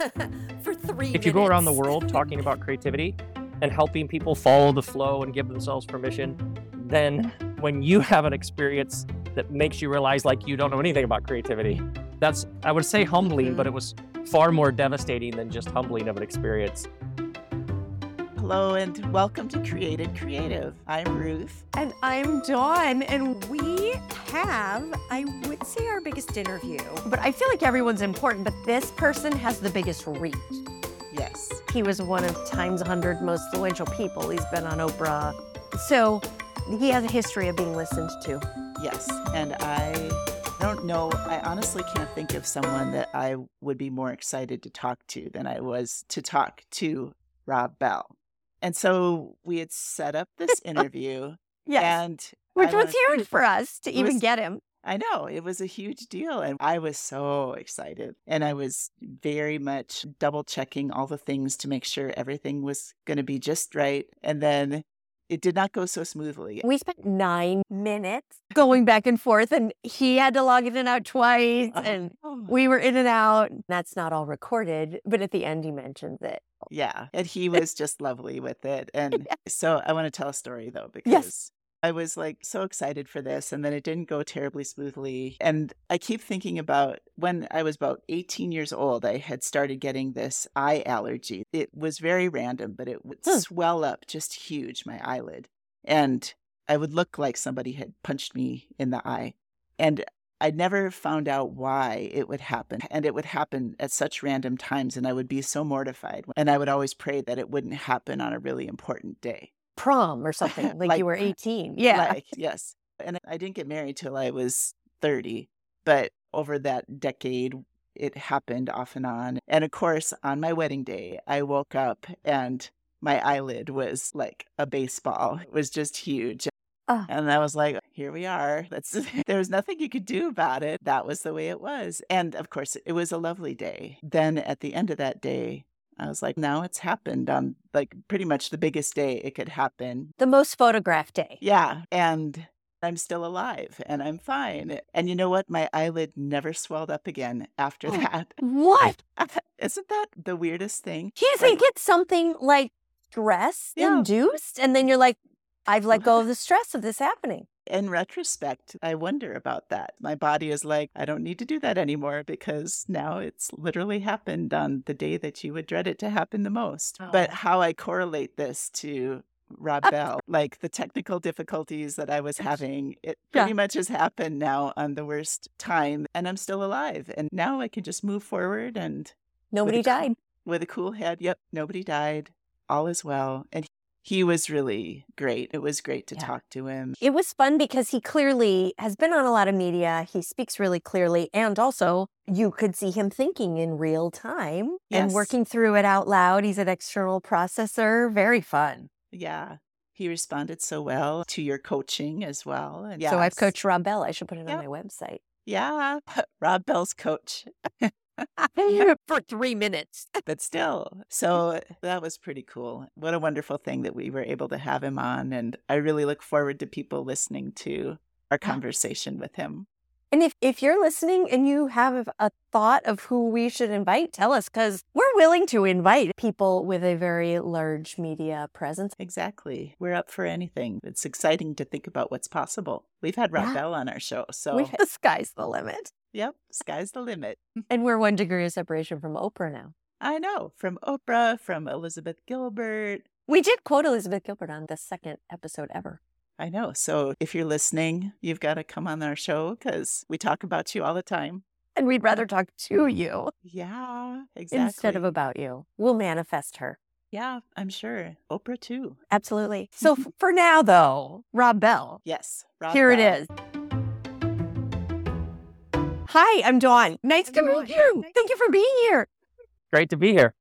for three. If you go around the world talking about creativity and helping people follow the flow and give themselves permission, then when you have an experience that makes you realize like you don't know anything about creativity, that's I would say humbling, but mm-hmm. it was far more devastating than just humbling of an experience. Hello and welcome to Created Creative. I'm Ruth. And I'm Dawn, and we have, I would say, our biggest interview. But I feel like everyone's important, but this person has the biggest reach. Yes. He was one of Time's 100 most influential people. He's been on Oprah. So he has a history of being listened to. Yes. And I don't know, I honestly can't think of someone that I would be more excited to talk to than I was to talk to Rob Bell. And so we had set up this interview and Which I was huge for us to even was- get him. I know it was a huge deal, and I was so excited. And I was very much double checking all the things to make sure everything was going to be just right. And then it did not go so smoothly. We spent nine minutes going back and forth, and he had to log in and out twice, oh, and Oh, we were in and out. That's not all recorded, but at the end, he mentions it. Yeah, and he was just lovely with it. And so I want to tell a story though, because. Yes. I was like so excited for this, and then it didn't go terribly smoothly. And I keep thinking about when I was about 18 years old, I had started getting this eye allergy. It was very random, but it would Hmm. swell up just huge, my eyelid. And I would look like somebody had punched me in the eye. And I never found out why it would happen. And it would happen at such random times, and I would be so mortified. And I would always pray that it wouldn't happen on a really important day. Prom or something, like, Like- you were 18. Yeah. Like, yes. And I didn't get married till I was 30, but over that decade, it happened off and on. And of course, on my wedding day, I woke up and my eyelid was like a baseball. It was just huge. Ah. And I was like, here we are. That's there was nothing you could do about it. That was the way it was. And of course, it was a lovely day. Then at the end of that day, I was like, now it's happened on like pretty much the biggest day it could happen. The most photographed day. Yeah. And I'm still alive and I'm fine. And you know what? My eyelid never swelled up again after Oh. that. What? Isn't that the weirdest thing? Do you think it's something like stress Yeah. induced? And then you're like, I've let go of the stress of this happening. In retrospect, I wonder about that. My body is like, I don't need to do that anymore because now it's literally happened on the day that you would dread it to happen the most. But Oh. how I correlate this to Rob uh, Bell, like the technical difficulties that I was having, it Yeah. pretty much has happened now on the worst time, and I'm still alive. And now I can just move forward and Nobody cool- died. with a cool head. Yep, nobody died. All is well. And he was really great. It was great to Yeah. talk to him. It was fun because he clearly has been on a lot of media. He speaks really clearly. And also, you could see him thinking in real time and working through it out loud. He's an external processor. Very fun. Yeah. He responded so well to your coaching as well. And So I've coached Rob Bell. I should put it Yep. on my website. Yeah. Rob Bell's coach. For three minutes. But still, so uh, that was pretty cool. What a wonderful thing that we were able to have him on. And I really look forward to people listening to our conversation with him. And if, if you're listening and you have a thought of who we should invite, tell us because we're willing to invite people with a very large media presence. Exactly. We're up for anything. It's exciting to think about what's possible. We've had Rob Yeah. Bell on our show. So, the sky's the limit. Yep, sky's the limit. And we're one degree of separation from Oprah now. I know. From Oprah, from Elizabeth Gilbert. We did quote Elizabeth Gilbert on the second episode ever. I know. So if you're listening, you've got to come on our show because we talk about you all the time. And we'd rather talk to you Yeah, exactly. instead of about you. We'll manifest her. Yeah, I'm sure. Oprah too. Absolutely. So for now, though, Rob Bell. Yes. Rob Here it Bell. is. Hi, I'm Dawn. Nice to meet you. Thank you for being here. Great to be here.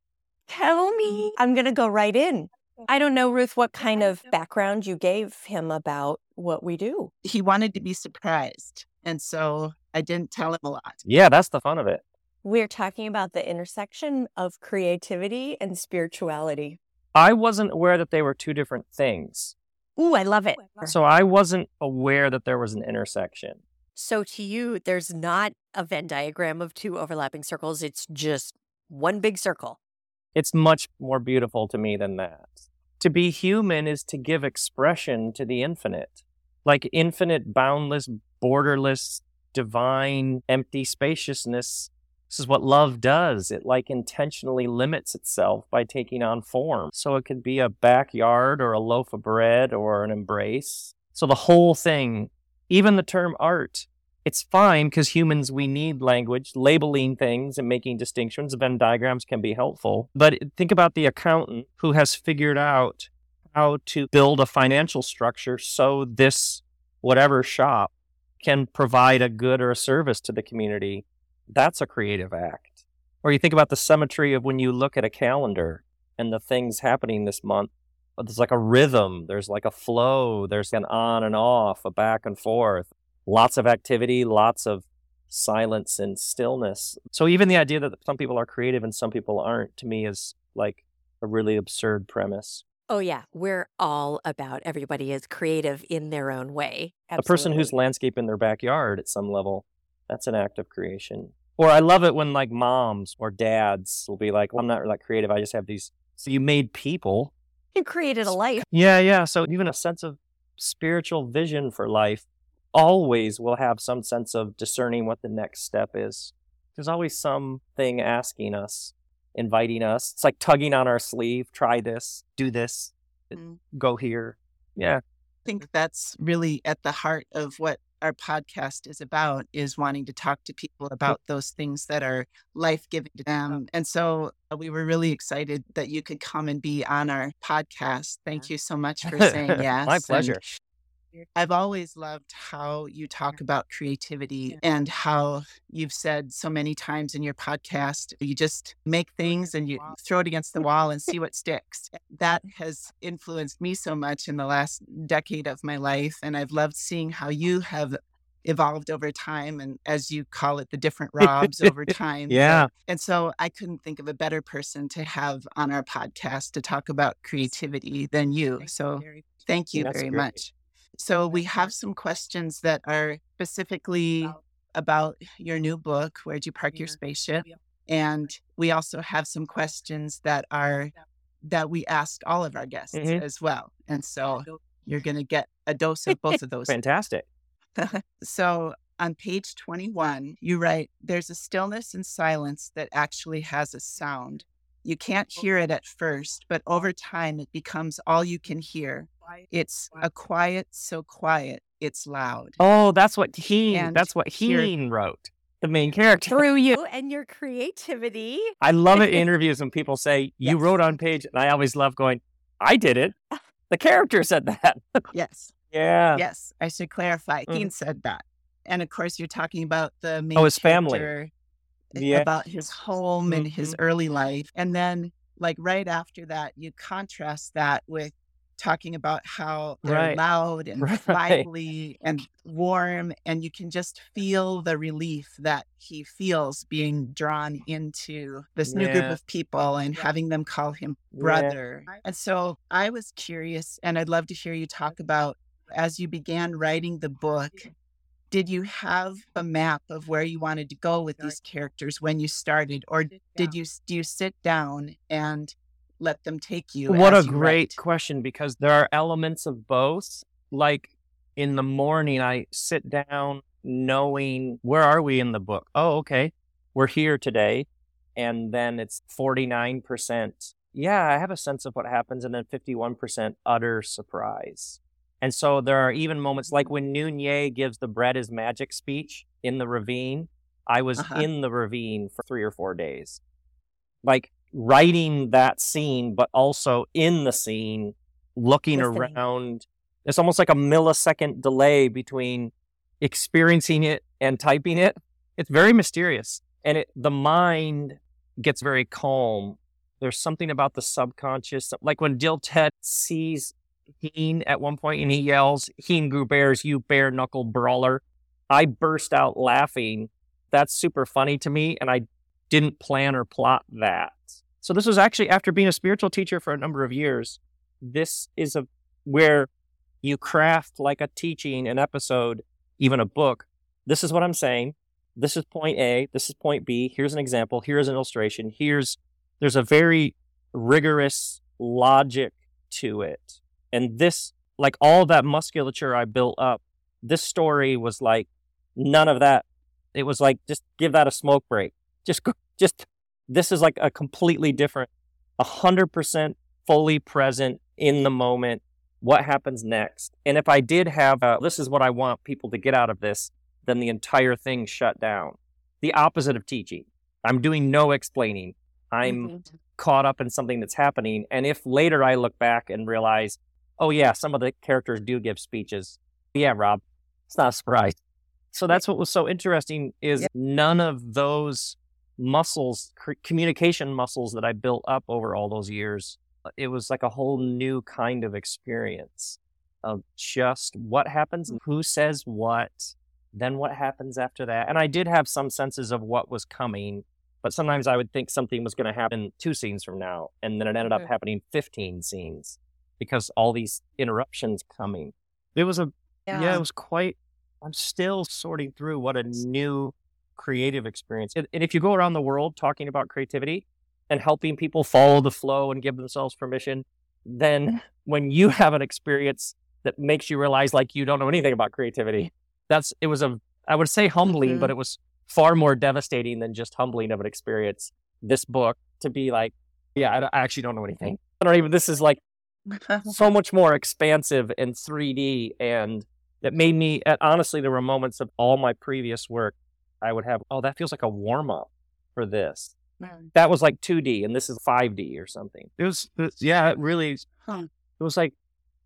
Tell me. I'm going to go right in. I don't know, Ruth, what kind of background you gave him about what we do. He wanted to be surprised. And so I didn't tell him a lot. Yeah, that's the fun of it. We're talking about the intersection of creativity and spirituality. I wasn't aware that they were two different things. Ooh, I love it. So I wasn't aware that there was an intersection. So to you, there's not a Venn diagram of two overlapping circles. It's just one big circle. It's much more beautiful to me than that. To be human is to give expression to the infinite, like infinite, boundless, borderless, divine, empty spaciousness. This is what love does. It like intentionally limits itself by taking on form. So it could be a backyard or a loaf of bread or an embrace. So the whole thing, even the term art, it's fine because humans, we need language, labeling things and making distinctions. Venn diagrams can be helpful. But think about the accountant who has figured out how to build a financial structure so this whatever shop can provide a good or a service to the community. That's a creative act. Or you think about the symmetry of when you look at a calendar and the things happening this month. There's like a rhythm, there's like a flow, there's an on and off, a back and forth lots of activity, lots of silence and stillness. So even the idea that some people are creative and some people aren't to me is like a really absurd premise. Oh yeah, we're all about everybody is creative in their own way. Absolutely. A person who's landscaping their backyard at some level, that's an act of creation. Or I love it when like moms or dads will be like, well, "I'm not like creative. I just have these." So you made people. You created a life. Yeah, yeah. So even a sense of spiritual vision for life always will have some sense of discerning what the next step is. There's always something asking us, inviting us. It's like tugging on our sleeve, try this, do this, mm. go here. Yeah. I think that's really at the heart of what our podcast is about is wanting to talk to people about those things that are life-giving to them. And so uh, we were really excited that you could come and be on our podcast. Thank you so much for saying yes. My pleasure. I've always loved how you talk about creativity and how you've said so many times in your podcast, you just make things and you throw it against the wall and see what sticks. That has influenced me so much in the last decade of my life. And I've loved seeing how you have evolved over time and as you call it the different robs over time yeah. and so i couldn't think of a better person to have on our podcast to talk about creativity than you so thank you very much so we have some questions that are specifically about your new book, Where'd You Park Your Spaceship? And we also have some questions that are that we ask all of our guests mm-hmm. as well. And so you're going to get a dose of both of those. Fantastic. so on page 21, you write, There's a stillness and silence that actually has a sound. You can't hear it at first, but over time it becomes all you can hear. It's a quiet, so quiet, it's loud. Oh, that's what he that's what he wrote. The main character. Through you and your creativity. I love it in interviews when people say, You yes. wrote on page, and I always love going, I did it. The character said that. yes. Yeah. Yes. I should clarify. Mm. Dean said that. And of course, you're talking about the main oh, his family. Yeah. About his home mm-hmm. and his mm-hmm. early life. And then, like, right after that, you contrast that with talking about how they're right. loud and right. lively and warm and you can just feel the relief that he feels being drawn into this yeah. new group of people and yeah. having them call him brother yeah. and so i was curious and i'd love to hear you talk about as you began writing the book did you have a map of where you wanted to go with these characters when you started or did you do you sit down and let them take you. What a you great write. question because there are elements of both. Like in the morning, I sit down knowing where are we in the book? Oh, okay. We're here today. And then it's 49%. Yeah, I have a sense of what happens. And then 51% utter surprise. And so there are even moments like when Nunez gives the bread is magic speech in the ravine. I was uh-huh. in the ravine for three or four days. Like writing that scene, but also in the scene, looking Listening. around. It's almost like a millisecond delay between experiencing it and typing it. It's very mysterious. And it, the mind gets very calm. There's something about the subconscious, like when Dill Ted sees Heen at one point and he yells, Heen Gruber's, you bare knuckle brawler. I burst out laughing. That's super funny to me. And I didn't plan or plot that. So this was actually after being a spiritual teacher for a number of years. This is a where you craft like a teaching, an episode, even a book. This is what I'm saying. this is point A, this is point B, here's an example, here's an illustration, here's there's a very rigorous logic to it. And this like all that musculature I built up, this story was like none of that. It was like just give that a smoke break. Just just this is like a completely different, a hundred percent fully present in the moment. What happens next? And if I did have a, this is what I want people to get out of this, then the entire thing shut down. The opposite of teaching. I'm doing no explaining. I'm mm-hmm. caught up in something that's happening. And if later I look back and realize, oh yeah, some of the characters do give speeches. Yeah, Rob, it's not a surprise. So that's what was so interesting is none of those muscles, communication muscles that I built up over all those years, uh, it was like a whole new kind of experience of just what happens, mm. who says what, then what happens after that. And I did have some senses of what was coming, but sometimes I would think something was going to happen two scenes from now, and then it ended up happening 15 scenes because all these interruptions coming. It was a, yeah, yeah it was quite, I'm still sorting through what a new creative experience. And, and if you go around the world talking about creativity and helping people follow the flow and give themselves permission, then when you have an experience that makes you realize like you don't know anything about creativity, that's it was a I would say humbling, mm-hmm. but it was far more devastating than just humbling of an experience. This book to be like, yeah, I, I actually don't know anything. I don't even. This is like so much more expansive and 3D, and it made me. Honestly, there were moments of all my previous work I would have, oh, that feels like a warm up for this. Mm. That was like 2D and this is 5D or something. It was, yeah, it really, huh. it was like,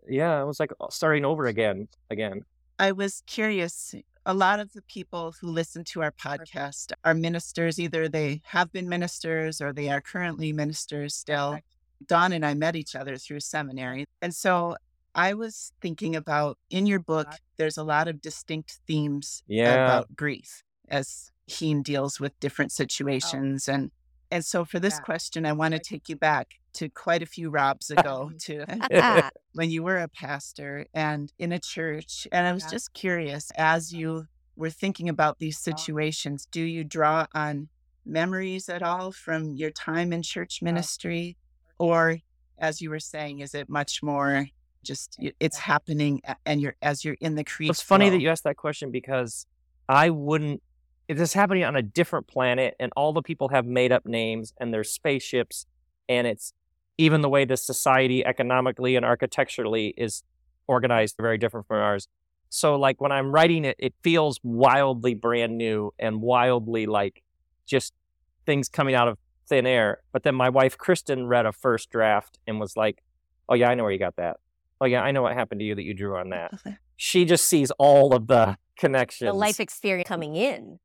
yeah, it was like uh, starting over again, again. I was curious. A lot of the people who listen to our podcast are ministers. Either they have been ministers or they are currently ministers still. Dawn and I met each other through seminary. And so I was thinking about in your book, there's a lot of distinct themes yeah. about grief as he deals with different oh. situations. Oh. And and so for this yeah. question, I want to take you back to quite a few Robs ago to when you were a pastor and in a church. And I was yeah. just curious, as uh-huh. you were thinking about these oh. situations, do you draw on memories at all from your time in church oh. ministry? Or as you were saying, is it much more just it's happening and you're as you're in the creek? It's funny that you asked that question because I wouldn't if it is happening on a different planet and all the people have made up names and there's spaceships and it's even the way the society economically and architecturally is organized very different from ours so like when i'm writing it it feels wildly brand new and wildly like just things coming out of thin air but then my wife kristen read a first draft and was like oh yeah i know where you got that oh yeah i know what happened to you that you drew on that she just sees all of the connections the life experience coming in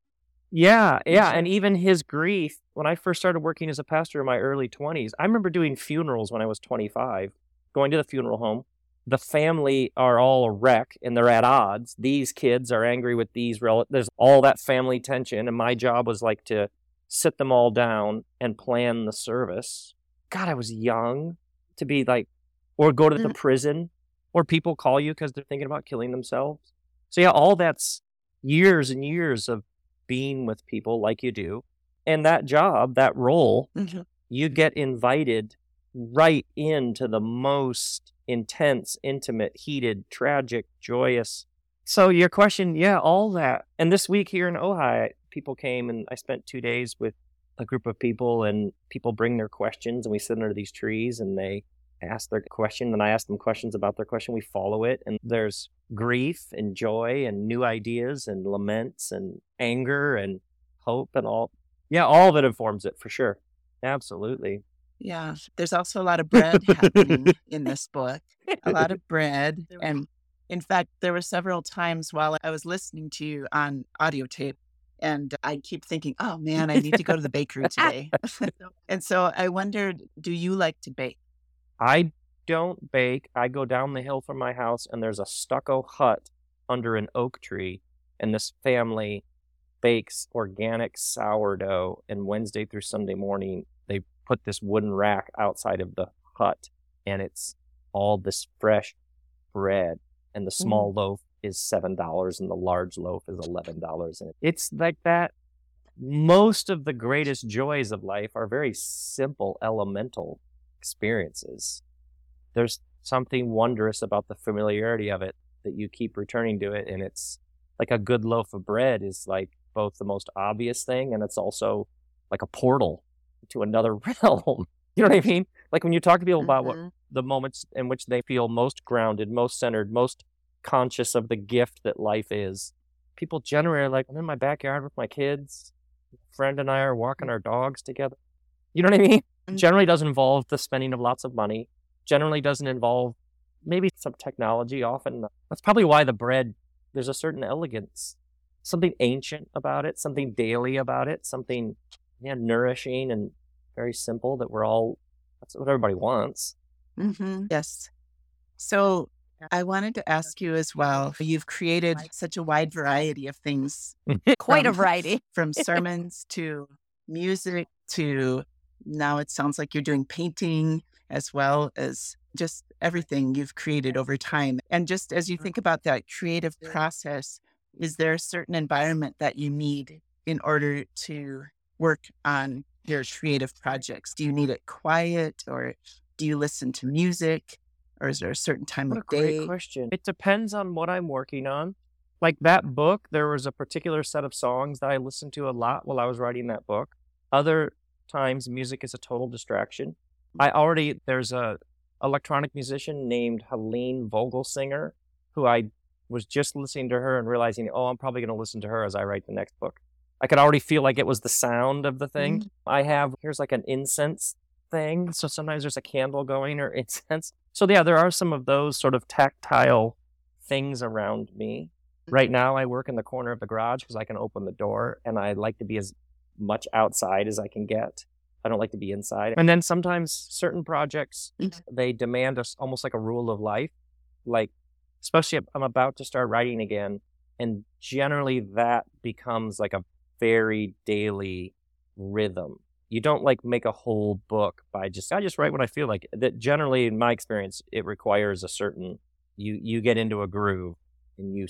yeah, yeah. And even his grief, when I first started working as a pastor in my early 20s, I remember doing funerals when I was 25, going to the funeral home. The family are all a wreck and they're at odds. These kids are angry with these relatives. There's all that family tension. And my job was like to sit them all down and plan the service. God, I was young to be like, or go to the mm. prison, or people call you because they're thinking about killing themselves. So, yeah, all that's years and years of being with people like you do. And that job, that role, mm-hmm. you get invited right into the most intense, intimate, heated, tragic, joyous. So your question, yeah, all that. And this week here in Ojai, people came and I spent two days with a group of people and people bring their questions and we sit under these trees and they ask their question and I ask them questions about their question. We follow it and there's grief and joy and new ideas and laments and anger and hope and all. Yeah, all of it informs it for sure. Absolutely. Yeah. There's also a lot of bread happening in this book. A lot of bread. And in fact, there were several times while I was listening to you on audio tape and I keep thinking, oh man, I need to go to the bakery today. and so I wondered, do you like to bake? I don't bake. I go down the hill from my house and there's a stucco hut under an oak tree. And this family bakes organic sourdough. And Wednesday through Sunday morning, they put this wooden rack outside of the hut and it's all this fresh bread and the small mm. loaf is seven dollars and the large loaf is eleven dollars. And it's like that. Most of the greatest joys of life are very simple, elemental experiences. There's something wondrous about the familiarity of it that you keep returning to it, and it's like a good loaf of bread is like both the most obvious thing and it's also like a portal to another realm. You know what I mean? Like when you talk to people about what Mhm. the moments in which they feel most grounded, most centered, most conscious of the gift that life is. People generally are like, I'm in my backyard with my kids. A friend and I are walking our dogs together. You know what I mean? Mhm. Generally doesn't involve the spending of lots of money. Generally doesn't involve maybe some technology. Often that's probably why the bread, there's a certain elegance, something ancient about it, something daily about it, something yeah, nourishing and very simple that we're all, that's what everybody wants. Mm-hmm. Yes. So I wanted to ask you as well. You've created such a wide variety of things Quite a Um, variety. from sermons to music to now it sounds like you're doing painting as well as just everything you've created over time. And just as you think about that creative process, is there a certain environment that you need in order to work on your creative projects? Do you need it quiet or do you listen to music or is there a certain time What a of day? great question. It depends on what I'm working on. Like that book, there was a particular set of songs that I listened to a lot while I was writing that book. Other times, music is a total distraction. Hmm. I already there's a electronic musician named Helene Vogelsinger who I was just listening to her and realizing, oh, I'm probably going to listen to her as I write the next book. I could already feel like it was the sound of the thing. Mm-hmm. I have here's like an incense thing. So sometimes there's a candle going or incense. So yeah, there are some of those sort of tactile things around me. Right now, I work in the corner of the garage because I can open the door and I like to be as much outside as I can get. I don't like to be inside. And then sometimes certain projects, Mhm. they demand us almost like a rule of life. Like, especially if I'm about to start writing again. And generally that becomes like a very daily rhythm. You don't like make a whole book by just, I just write what I feel like. That generally, in my experience, it requires a certain, you, you get into a groove and you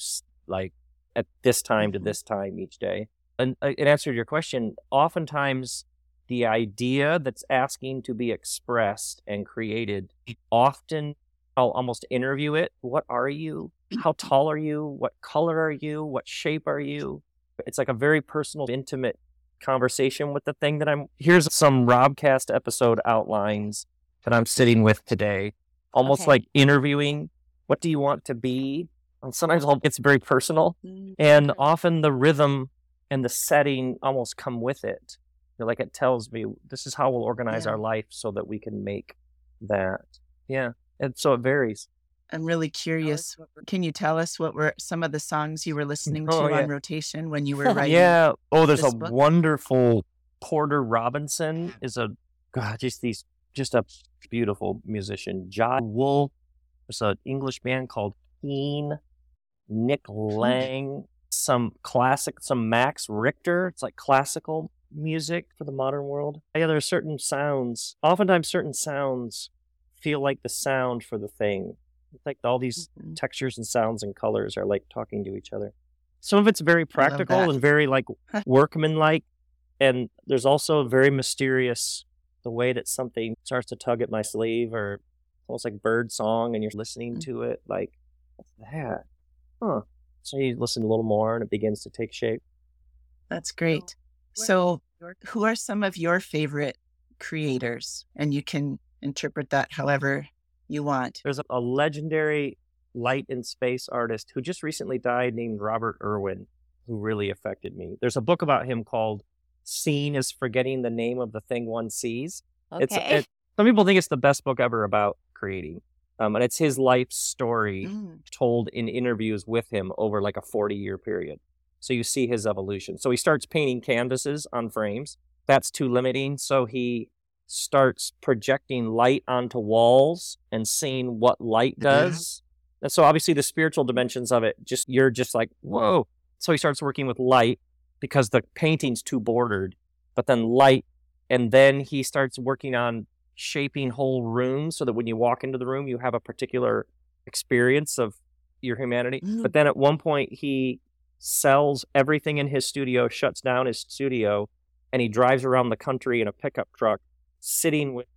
like at this time to Mhm. this time each day. And uh, in answer to your question, oftentimes the idea that's asking to be expressed and created, often I'll almost interview it. What are you? How tall are you? What color are you? What shape are you? It's like a very personal, intimate conversation with the thing that I'm. Here's some Robcast episode outlines that I'm sitting with today, almost Okay. like interviewing. What do you want to be? And sometimes it's very personal, Mm, and often the rhythm and the setting almost come with it. They're like it tells me this is how we'll organize Yeah. our life so that we can make that. Yeah, and so it varies. I'm really curious. Can you tell us what were some of the songs you were mm, listening oh, to Oh, yeah. on rotation when you were writing? Yeah. Oh, there's a book? wonderful Porter Robinson is a God, just these just a beautiful musician. John Wool. There's an English band called Keane. Nick Lang. Some classic, some Max Richter. It's like classical music for the modern world. Yeah, there are certain sounds. Oftentimes, certain sounds feel like the sound for the thing. It's like all these Mhm. textures and sounds and colors are like talking to each other. Some of it's very practical and very like workmanlike, and there's also very mysterious the way that something starts to tug at my sleeve, or almost like bird song, and you're listening Mm. to it like, what's that? Huh. So you listen a little more, and it begins to take shape. That's great. So, who are some of your favorite creators? And you can interpret that however you want. There's a, legendary light and space artist who just recently died named Robert Irwin, who really affected me. There's a book about him called Seeing is Forgetting the Name of the Thing One Sees. Okay. It's it, some people think it's the best book ever about creating. Um, and it's his life story Mm, told in interviews with him over like a 40 year period. So you see his evolution. So he starts painting canvases on frames. That's too limiting. So he starts projecting light onto walls and seeing what light Mhm. does. And so obviously the spiritual dimensions of it, just you're just like, whoa. So he starts working with light because the painting's too bordered, but then light. And then he starts working on shaping whole rooms so that when you walk into the room, you have a particular experience of your humanity. Mm. But then at one point, he sells everything in his studio, shuts down his studio, and he drives around the country in a pickup truck, sitting with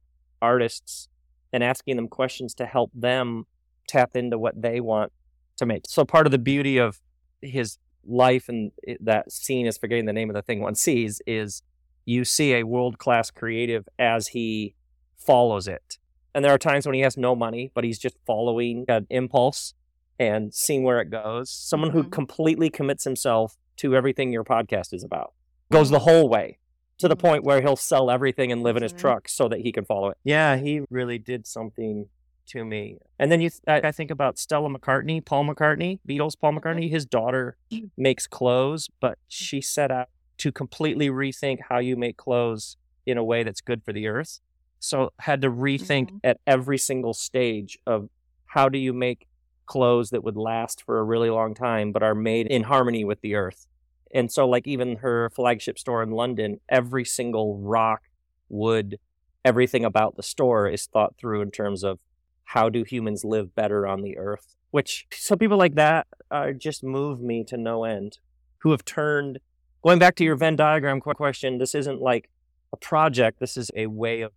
artists and asking them questions to help them tap into what they want to make. So part of the beauty of his life and that Seeing is forgetting the name of the thing one sees is you see a world class creative as he follows it. And there are times when he has no money, but he's just following an impulse and seeing where it goes. Someone who Mhm. completely commits himself to everything your podcast is about, goes the whole way to the Mhm. point where he'll sell everything and live in his Mhm. truck so that he can follow it. Yeah, he really did something to me. And then you, th- I think about Stella McCartney, Paul McCartney, Beatles, Paul McCartney. His daughter makes clothes, but she set out to completely rethink how you make clothes in a way that's good for the earth. So had to rethink Mhm. at every single stage of how do you make clothes that would last for a really long time but are made in harmony with the earth. And so like even her flagship store in London, every single rock, wood, everything about the store is thought through in terms of how do humans live better on the earth which so people like that uh, just move me to no end who have turned going back to your venn diagram question this isn't like a project this is a way of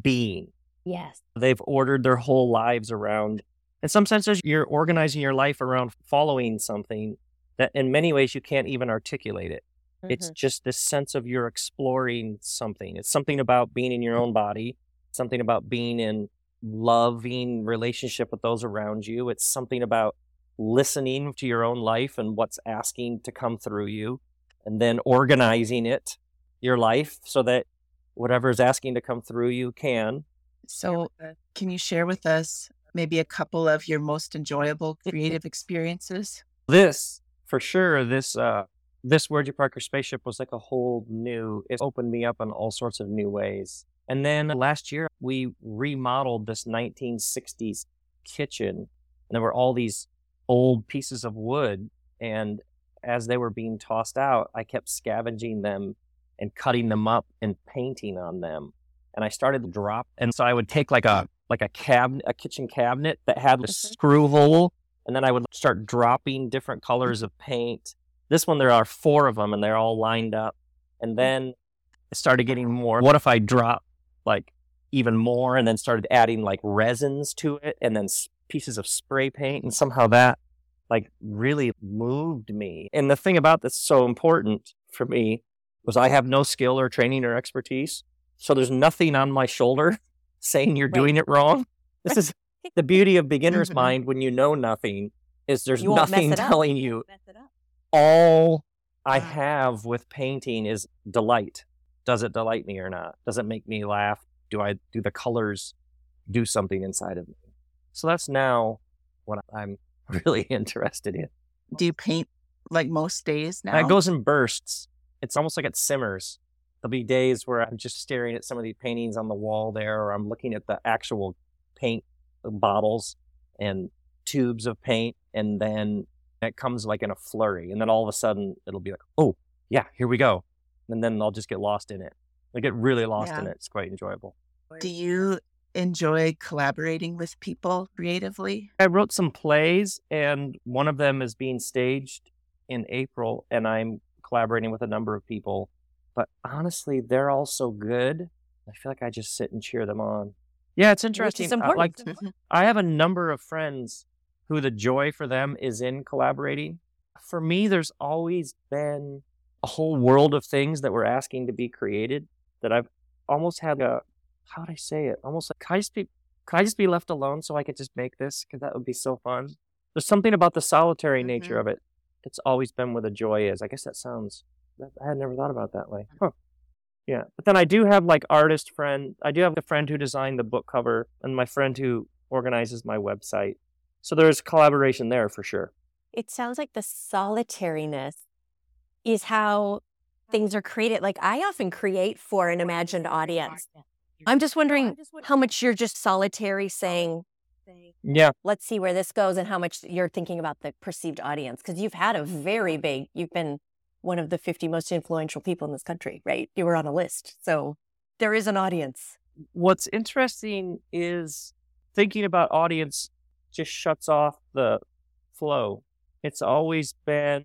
being Yes. they've ordered their whole lives around in some senses you're organizing your life around following something that in many ways you can't even articulate it it's mm-hmm. just this sense of you're exploring something. It's something about being in your mm-hmm. own body, something about being in loving relationship with those around you. It's something about listening to your own life and what's asking to come through you and then organizing it, your life, so that whatever is asking to come through you can. So, uh, can you share with us maybe a couple of your most enjoyable creative experiences? This, for sure, this uh this Word Parker spaceship was like a whole new it opened me up in all sorts of new ways. And then last year we remodeled this 1960s kitchen. And there were all these old pieces of wood and as they were being tossed out, I kept scavenging them and cutting them up and painting on them. And I started to drop and so I would take like a like a cabinet a kitchen cabinet that had a Mhm. screw hole and then I would start dropping different colors of paint. This one, there are four of them, and they're all lined up. And hmm. then I started getting more. What if I drop like even more, and then started adding like resins to it, and then s- pieces of spray paint, and somehow that like really moved me. And the thing about that's so important for me was I have no skill or training or expertise, so there's nothing on my shoulder saying you're Right. doing it wrong. This is the beauty of beginner's Mhm. mind when you know nothing is there's You nothing it up. telling you Mess it up. all I have with painting is delight. Does it delight me or not? Does it make me laugh? Do I do the colors do something inside of me? So that's now what I'm really interested in. Do you paint like most days now? And it goes in bursts. It's almost like it simmers. There'll be days where I'm just staring at some of these paintings on the wall there, or I'm looking at the actual paint bottles and tubes of paint, and then it comes like in a flurry, and then all of a sudden it'll be like, oh yeah, here we go, and then I'll just get lost in it. I get really lost in it. It's quite enjoyable. Do you enjoy collaborating with people creatively? I wrote some plays, and one of them is being staged in April, and I'm collaborating with a number of people. But honestly, they're all so good. I feel like I just sit and cheer them on. Yeah, it's interesting. Uh, important. Like Mhm. I have a number of friends who the joy for them is in collaborating. For me, there's always been a whole world of things that were asking to be created that I've almost had a how would I say it? Almost like could I just be could I just be left alone so I could just make this? Because that would be so fun. There's something about the solitary nature Mhm. of it. It's always been where the joy is. I guess that sounds I had never thought about it that way. Huh. Yeah. But then I do have like artist friend. I do have a friend who designed the book cover and my friend who organizes my website. So there's collaboration there for sure. It sounds like the solitariness is how things are created. Like I often create for an imagined audience. I'm just wondering how much you're just solitary saying, Yeah. let's see where this goes, and how much you're thinking about the perceived audience. Because you've had a very big, you've been one of the 50 most influential people in this country, right? You were on a list. So there is an audience. What's interesting is thinking about audience just shuts off the flow. It's always been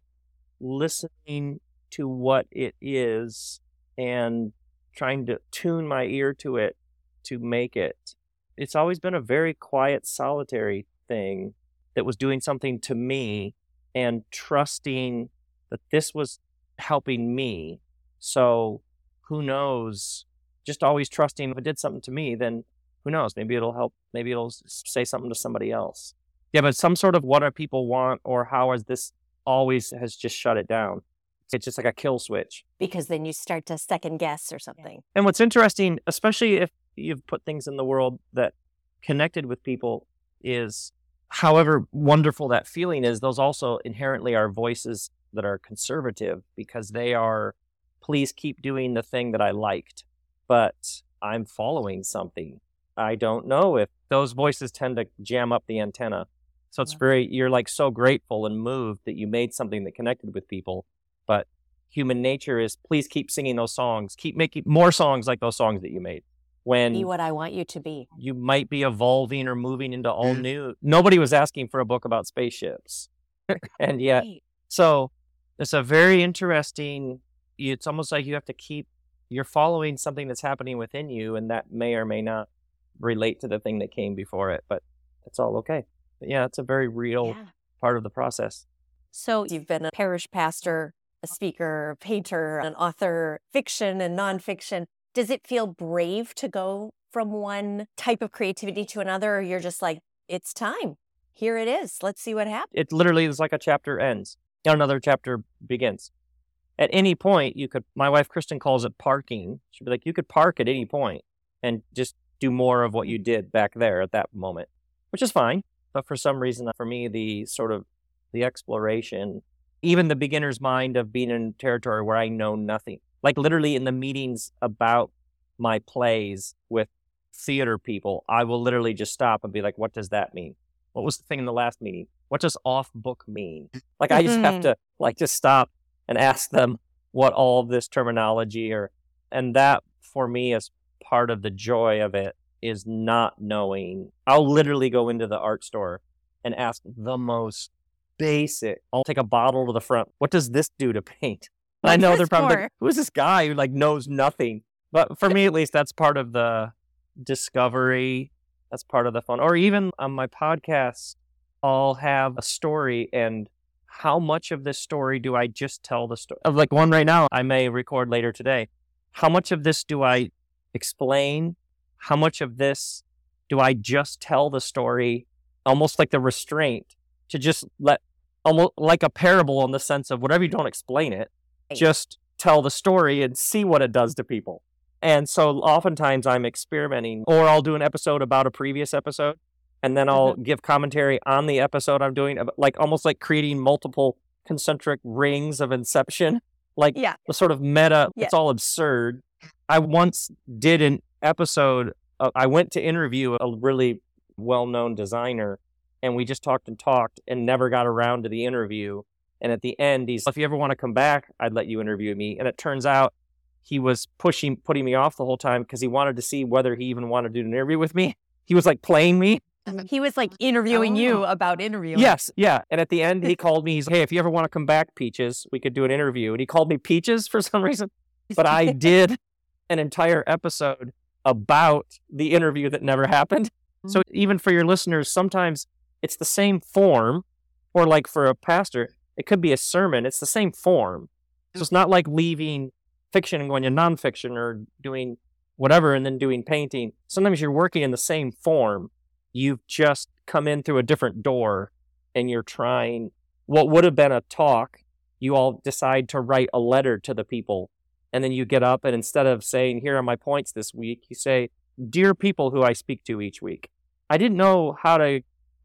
listening to what it is and trying to tune my ear to it to make it. It's always been a very quiet, solitary thing that was doing something to me and trusting that this was helping me. So who knows? Just always trusting if it did something to me, then who knows? Maybe it'll help. Maybe it'll say something to somebody else. Yeah, but some sort of what do people want or how is this always has just shut it down. It's just like a kill switch. Because then you start to second guess or something. And what's interesting, especially if you've put things in the world that connected with people, is however wonderful that feeling is, those also inherently are voices that are conservative because they are, please keep doing the thing that I liked, but I'm following something. I don't know if those voices tend to jam up the antenna. So it's very, you're like so grateful and moved that you made something that connected with people. But human nature is please keep singing those songs, keep making more songs like those songs that you made when be what I want you to be. You might be evolving or moving into all new. Nobody was asking for a book about spaceships. and yet, so it's a very interesting, it's almost like you have to keep, you're following something that's happening within you, and that may or may not relate to the thing that came before it, but it's all okay. But yeah, it's a very real yeah. part of the process. So you've been a parish pastor, a speaker, a painter, an author, fiction and nonfiction does it feel brave to go from one type of creativity to another or you're just like it's time here it is let's see what happens it literally is like a chapter ends another chapter begins. At any point you could my wife kristen calls it parking. She'd be like you could park at any point and just do more of what you did back there at that moment which is fine. But for some reason for me the sort of the exploration even the beginner's mind of being in territory where i know nothing like literally in the meetings about my plays with theater people, I will literally just stop and be like, what does that mean? What was the thing in the last meeting? What does off book mean? Like I just have mm-hmm. to like just stop and ask them what all of this terminology or and that for me is part of the joy of it is not knowing. I'll literally go into the art store and ask the most basic. I'll take a bottle to the front. What does this do to paint? I know they're probably like, who's this guy who like knows nothing? But for me, at least, that's part of the discovery. That's part of the fun. Or even on my podcast, I'll have a story and how much of this story do I just tell the story? Of Like one right now, I may record later today. How much of this do I explain? How much of this do I just tell the story, almost like the restraint to just let, almost like a parable in the sense of whatever you don't explain it, just tell the story and see what it does to people. And so oftentimes I'm experimenting, or I'll do an episode about a previous episode, and then I'll mm-hmm. give commentary on the episode I'm doing, like almost like creating multiple concentric rings of inception, like yeah. the sort of meta. Yeah. It's all absurd. I once did an episode. Uh, I went to interview a really well known designer, and we just talked and talked and never got around to the interview. And at the end, he's, if you ever want to come back, I'd let you interview me. And it turns out he was pushing, putting me off the whole time because he wanted to see whether he even wanted to do an interview with me. He was like playing me. He was like interviewing oh. you about interviewing. Yes, yeah. And at the end, he called me. He's like, "Hey, if you ever want to come back, Peaches, we could do an interview." And he called me Peaches for some reason, but I did an entire episode about the interview that never happened. So mm. even for your listeners, sometimes it's the same form, or like for a pastor, it could be a sermon. It's the same form. So it's not like leaving fiction and going to nonfiction or doing whatever and then doing painting. Sometimes you're working in the same form. You've just come in through a different door and you're trying what would have been a talk. You all decide to write a letter to the people. And then you get up and instead of saying, Here are my points this week, you say, Dear people who I speak to each week, I didn't know how to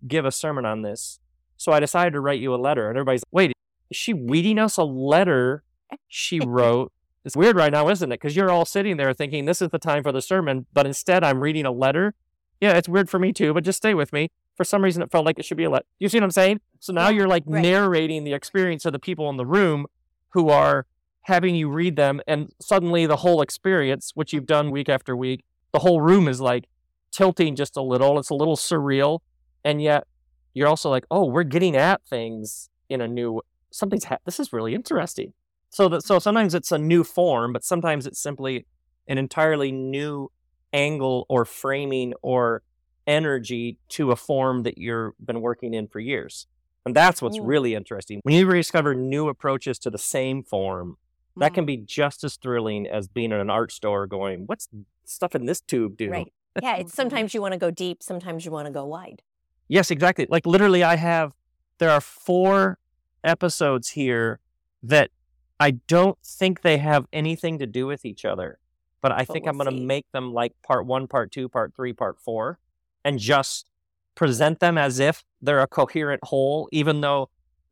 give a sermon on this. So I decided to write you a letter. And everybody's, wait, is she reading us a letter she wrote? It's weird right now, isn't it? Because you're all sitting there thinking this is the time for the sermon, but instead I'm reading a letter. Yeah, it's weird for me too, but just stay with me. For some reason, it felt like it should be a letter. You see what I'm saying? So now you're like right. narrating the experience of the people in the room who are having you read them, and suddenly the whole experience, which you've done week after week, the whole room is like tilting just a little. It's a little surreal, and yet you're also like, oh, we're getting at things in a new something's ha- this is really interesting. So that so sometimes it's a new form, but sometimes it's simply an entirely new angle or framing or energy to a form that you've been working in for years. And that's what's really interesting. When you discover new approaches to the same form, that can mm-hmm. be just as thrilling as being in an art store going, what's stuff in this tube do? Right. Yeah, it's sometimes you want to go deep, sometimes you want to go wide. Yes, exactly. Like literally, I have, there are four episodes here that I don't think they have anything to do with each other, but I But think we'll I'm going to make them like part one, part two, part three, part four, and just present them as if they're a coherent whole, even though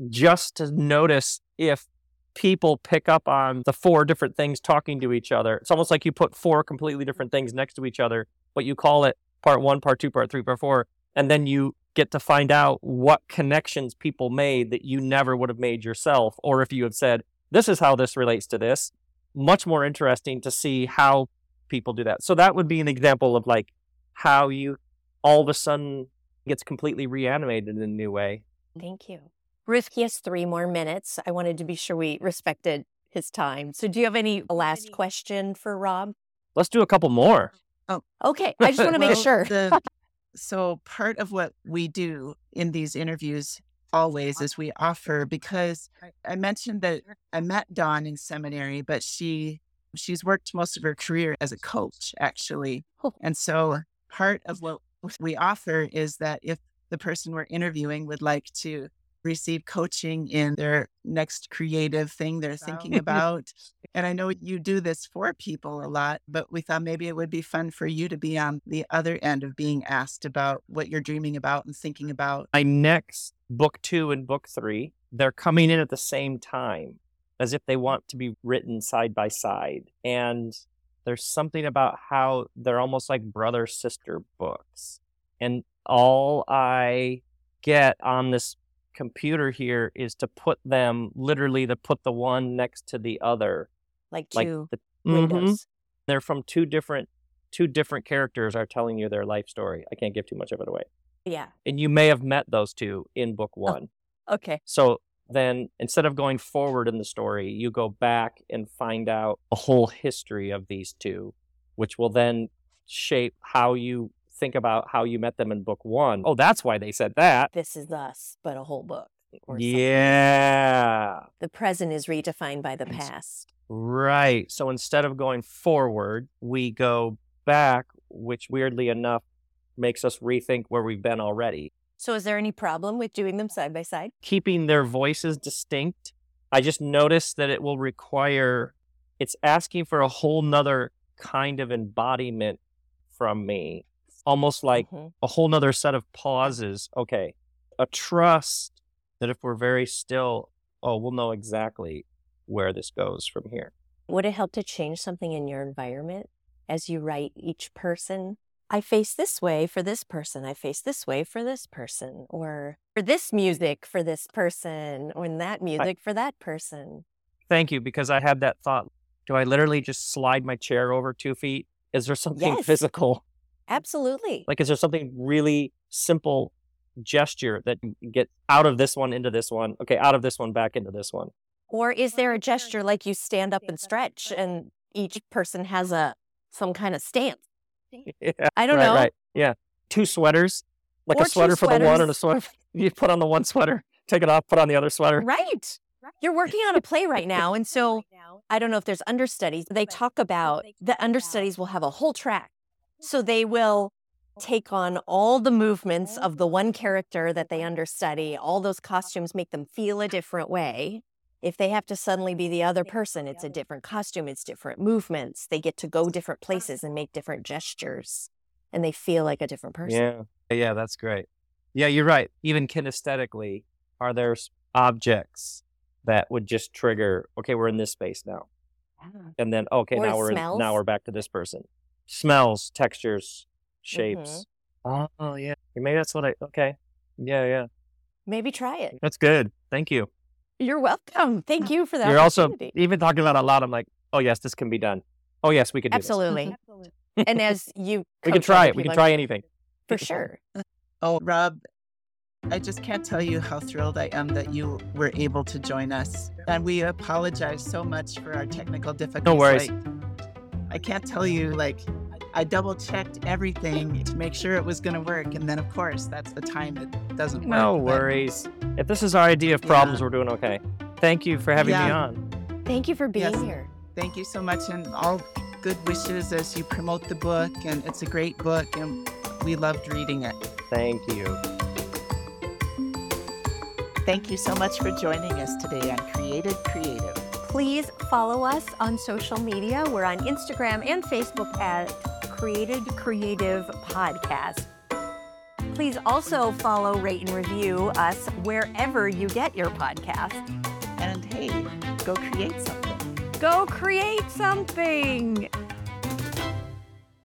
just to notice if people pick up on the four different things talking to each other. It's almost like you put four completely different things next to each other, but you call it part one, part two, part three, part four, and then you get to find out what connections people made that you never would have made yourself. Or if you have said, this is how this relates to this, much more interesting to see how people do that. So that would be an example of like how you all of a sudden gets completely reanimated in a new way. Thank you. Ruth, he has three more minutes. I wanted to be sure we respected his time. So, do you have any last question for Rob? Let's do a couple more. Oh, Okay, I just want to make sure. the- so part of what we do in these interviews always as we offer because I- mentioned that I met Dawn in seminary, but she she's worked most of her career as a coach actually. Oh. And so part of what we offer is that if the person we're interviewing would like to receive coaching in their next creative thing they're thinking about. And I know you do this for people a lot, but we thought maybe it would be fun for you to be on the other end of being asked about what you're dreaming about and thinking about. My next book two and book three, they're coming in at the same time as if they want to be written side by side. And there's something about how they're almost like brother sister books. And all I get on this computer here is to put them literally to put the one next to the other. like Like two the, Mhm. windows. they're from two different two different characters are telling you their life story. I can't give too much of it away. Yeah. And you may have met those two in book one. Okay. So then instead of going forward in the story, you go back and find out a whole history of these two, which will then shape how you think about how you met them in book one. Oh, that's why they said that. This is us, but a whole book. Yeah. The present is redefined by the past. Right. So instead of going forward, we go back, which weirdly enough makes us rethink where we've been already. So, is there any problem with doing them side by side? keeping their voices distinct. I just noticed that it will require, it's asking for a whole nother kind of embodiment from me, almost like Mhm. a whole nother set of pauses. Okay. A trust that if we're very still, oh, we'll know exactly where this goes from here. Would it help to change something in your environment as you write each person? I face this way for this person. I face this way for this person. Or for this music for this person. Or in that music for that person. Thank you, because I had that thought. Do I literally just slide my chair over two feet? Is there something Yes. physical? Absolutely. Like, is there something really simple gesture that you get out of this one into this one? Okay, out of this one back into this one. Or is there a gesture like you stand up and stretch and each person has a some kind of stance? Yeah, I don't right, know. Right. Yeah. Two sweaters, like Or a sweater for the one and a sweater. You put on the one sweater, take it off, put on the other sweater. Right. You're working on a play right now. And so I don't know if there's understudies. They talk about the understudies will have a whole track. So they will take on all the movements oh. of the one character that they understudy. All those costumes make them feel a different way. If they have to suddenly be the other person, it's a different costume, it's different movements. They get to go different places and make different gestures. And they feel like a different person. Yeah. Yeah, that's great. Yeah, you're right. Even kinesthetically, are there objects that would just trigger, okay, we're in this space now. And then, okay, Or now we're in, now we're back to this person. Smells, textures, shapes. Mm-hmm. Oh, yeah. Maybe that's what I, okay. Yeah, yeah. Maybe try it. That's good. Thank you. You're welcome. Thank you for that. You're also even talking about a lot. I'm like, oh yes, this can be done. Oh yes, we could do Absolutely. this. and as you we can try other it. We can try anything. for sure. Oh, Rob, I just can't tell you how thrilled I am that you were able to join us. And we apologize so much for our technical difficulties. No worries. Like, I can't tell you, like, I double checked everything to make sure it was going to work. And then, of course, that's the time it doesn't work. No but- worries. If this is our idea of problems, Yeah. we're doing okay. Thank you for having me on. Thank you for being Yes. here. Thank you so much, and all good wishes as you promote the book. And it's a great book, and we loved reading it. Thank you. Thank you so much for joining us today on Created Creative. Please follow us on social media. We're on Instagram and Facebook at Created Creative Podcast. Please also follow, rate, and review us wherever you get your podcast. And hey, go create something. Go create something.